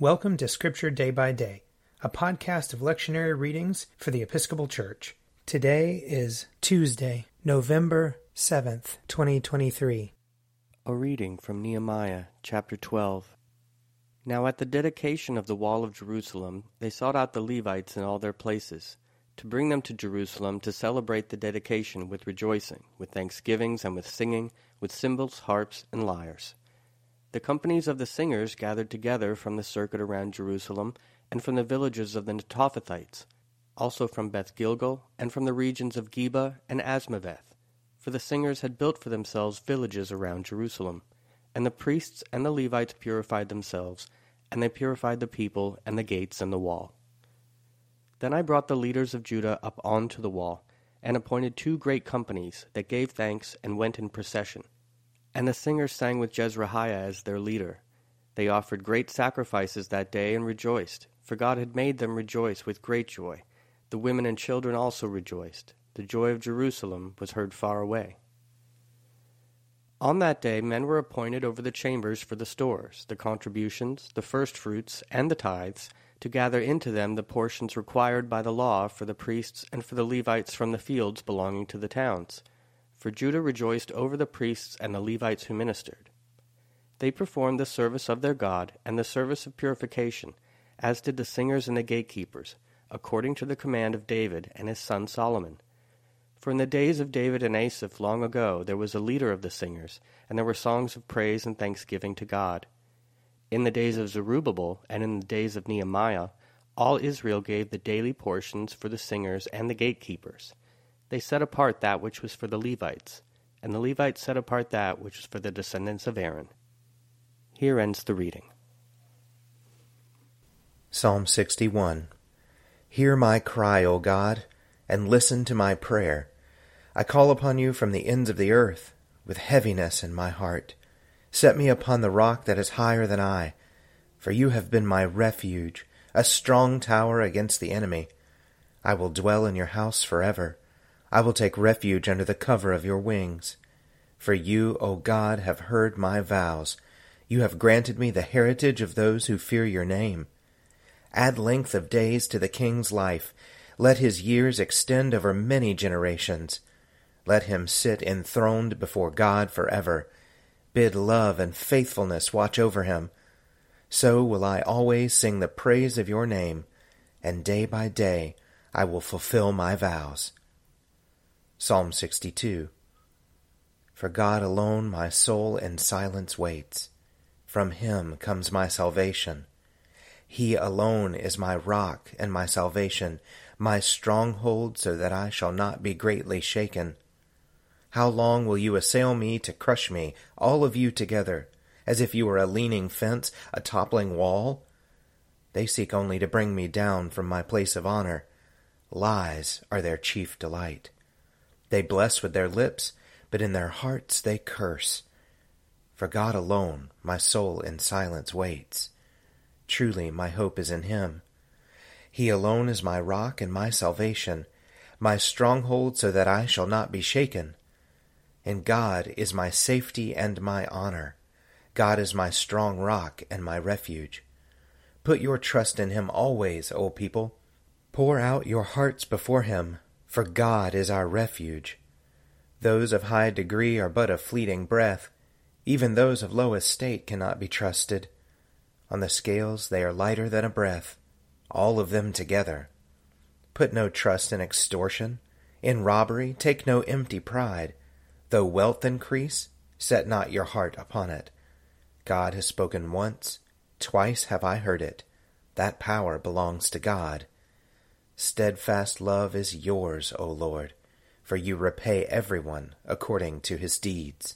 Welcome to Scripture Day by Day, a podcast of lectionary readings for the Episcopal Church. Today is Tuesday, November 7th, 2023. A reading from Nehemiah chapter 12. Now at the dedication of the wall of Jerusalem, they sought out the Levites in all their places, to bring them to Jerusalem to celebrate the dedication with rejoicing, with thanksgivings, and with singing, with cymbals, harps, and lyres. The companies of the singers gathered together from the circuit around Jerusalem and from the villages of the Netophathites, also from Beth Gilgal and from the regions of Geba and Azmaveth, for the singers had built for themselves villages around Jerusalem. And the priests and the Levites purified themselves, and they purified the people and the gates and the wall. Then I brought the leaders of Judah up onto the wall, and appointed two great companies that gave thanks and went in procession. And the singers sang with Jezrahiah as their leader. They offered great sacrifices that day and rejoiced, for God had made them rejoice with great joy. The women and children also rejoiced. The joy of Jerusalem was heard far away. On that day men were appointed over the chambers for the stores, the contributions, the firstfruits, and the tithes, to gather into them the portions required by the law for the priests and for the Levites from the fields belonging to the towns for Judah rejoiced over the priests and the Levites who ministered. They performed the service of their God and the service of purification, as did the singers and the gatekeepers, according to the command of David and his son Solomon. For in the days of David and Asaph long ago there was a leader of the singers, and there were songs of praise and thanksgiving to God. In the days of Zerubbabel and in the days of Nehemiah, all Israel gave the daily portions for the singers and the gatekeepers they set apart that which was for the Levites, and the Levites set apart that which was for the descendants of Aaron. Here ends the reading. Psalm 61 Hear my cry, O God, and listen to my prayer. I call upon you from the ends of the earth, with heaviness in my heart. Set me upon the rock that is higher than I, for you have been my refuge, a strong tower against the enemy. I will dwell in your house forever. I will take refuge under the cover of your wings. For you, O God, have heard my vows. You have granted me the heritage of those who fear your name. Add length of days to the king's life. Let his years extend over many generations. Let him sit enthroned before God forever. Bid love and faithfulness watch over him. So will I always sing the praise of your name, and day by day I will fulfill my vows. Psalm 62 For God alone my soul in silence waits. From him comes my salvation. He alone is my rock and my salvation, my stronghold, so that I shall not be greatly shaken. How long will you assail me to crush me, all of you together, as if you were a leaning fence, a toppling wall? They seek only to bring me down from my place of honor. Lies are their chief delight. They bless with their lips, but in their hearts they curse. For God alone my soul in silence waits. Truly my hope is in him. He alone is my rock and my salvation, my stronghold so that I shall not be shaken. In God is my safety and my honor. God is my strong rock and my refuge. Put your trust in him always, O people. Pour out your hearts before him for God is our refuge. Those of high degree are but a fleeting breath. Even those of low estate cannot be trusted. On the scales they are lighter than a breath, all of them together. Put no trust in extortion. In robbery take no empty pride. Though wealth increase, set not your heart upon it. God has spoken once, twice have I heard it. That power belongs to God. Steadfast love is yours, O Lord, for you repay everyone according to his deeds.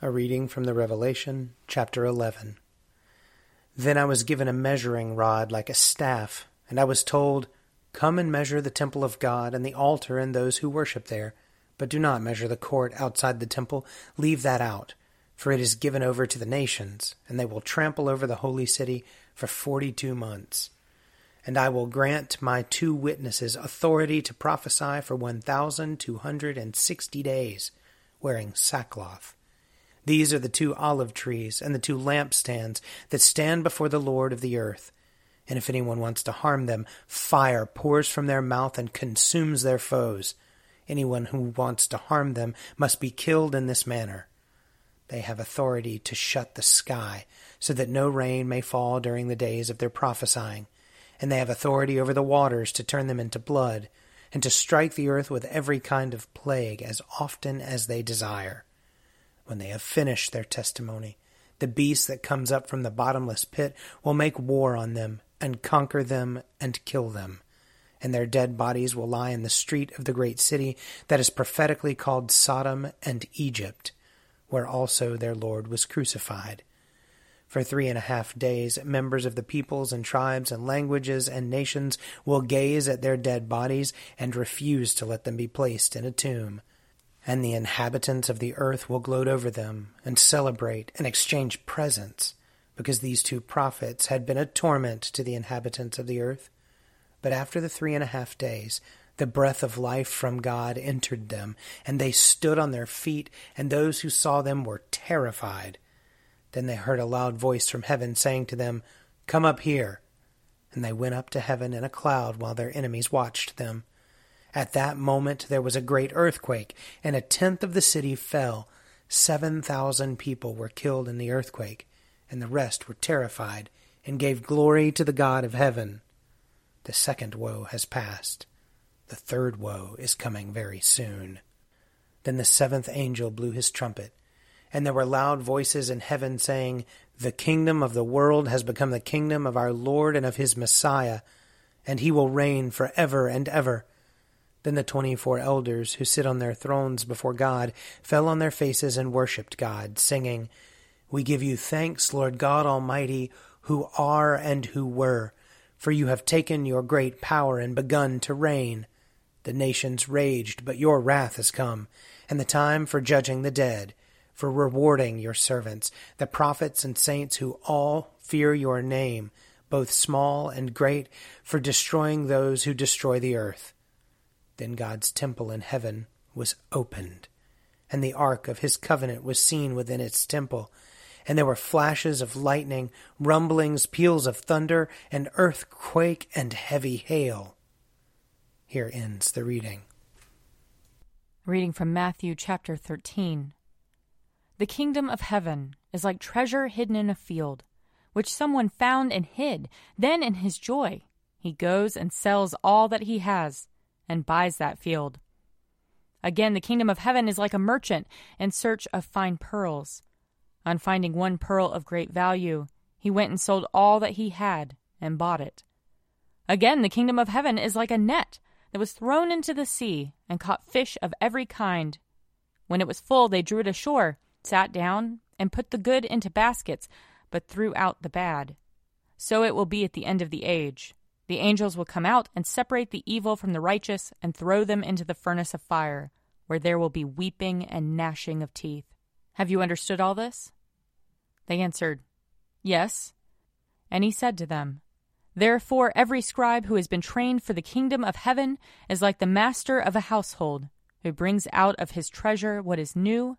A reading from the Revelation, chapter 11. Then I was given a measuring rod like a staff, and I was told, Come and measure the temple of God and the altar and those who worship there, but do not measure the court outside the temple. Leave that out, for it is given over to the nations, and they will trample over the holy city for forty two months and I will grant my two witnesses authority to prophesy for one thousand two hundred and sixty days, wearing sackcloth. These are the two olive trees and the two lampstands that stand before the Lord of the earth. And if anyone wants to harm them, fire pours from their mouth and consumes their foes. Anyone who wants to harm them must be killed in this manner. They have authority to shut the sky, so that no rain may fall during the days of their prophesying. And they have authority over the waters to turn them into blood, and to strike the earth with every kind of plague as often as they desire. When they have finished their testimony, the beast that comes up from the bottomless pit will make war on them, and conquer them, and kill them. And their dead bodies will lie in the street of the great city that is prophetically called Sodom and Egypt where also their Lord was crucified. For three and a half days, members of the peoples and tribes and languages and nations will gaze at their dead bodies and refuse to let them be placed in a tomb. And the inhabitants of the earth will gloat over them and celebrate and exchange presents, because these two prophets had been a torment to the inhabitants of the earth. But after the three and a half days, the breath of life from God entered them, and they stood on their feet, and those who saw them were terrified. Then they heard a loud voice from heaven saying to them, Come up here. And they went up to heaven in a cloud while their enemies watched them. At that moment there was a great earthquake, and a tenth of the city fell. Seven thousand people were killed in the earthquake, and the rest were terrified, and gave glory to the God of heaven. The second woe has passed. The third woe is coming very soon. Then the seventh angel blew his trumpet, and there were loud voices in heaven saying, The kingdom of the world has become the kingdom of our Lord and of his Messiah, and he will reign for ever and ever. Then the twenty four elders who sit on their thrones before God fell on their faces and worshipped God, singing, We give you thanks, Lord God Almighty, who are and who were, for you have taken your great power and begun to reign. The nations raged, but your wrath has come, and the time for judging the dead, for rewarding your servants, the prophets and saints who all fear your name, both small and great, for destroying those who destroy the earth. Then God's temple in heaven was opened, and the ark of his covenant was seen within its temple. And there were flashes of lightning, rumblings, peals of thunder, an earthquake, and heavy hail. Here ends the reading. Reading from Matthew chapter 13. The kingdom of heaven is like treasure hidden in a field, which someone found and hid. Then, in his joy, he goes and sells all that he has and buys that field. Again, the kingdom of heaven is like a merchant in search of fine pearls. On finding one pearl of great value, he went and sold all that he had and bought it. Again, the kingdom of heaven is like a net that was thrown into the sea and caught fish of every kind. When it was full, they drew it ashore, sat down, and put the good into baskets, but threw out the bad. So it will be at the end of the age. The angels will come out and separate the evil from the righteous and throw them into the furnace of fire, where there will be weeping and gnashing of teeth. Have you understood all this? They answered, Yes. And he said to them, Therefore, every scribe who has been trained for the kingdom of heaven is like the master of a household, who brings out of his treasure what is new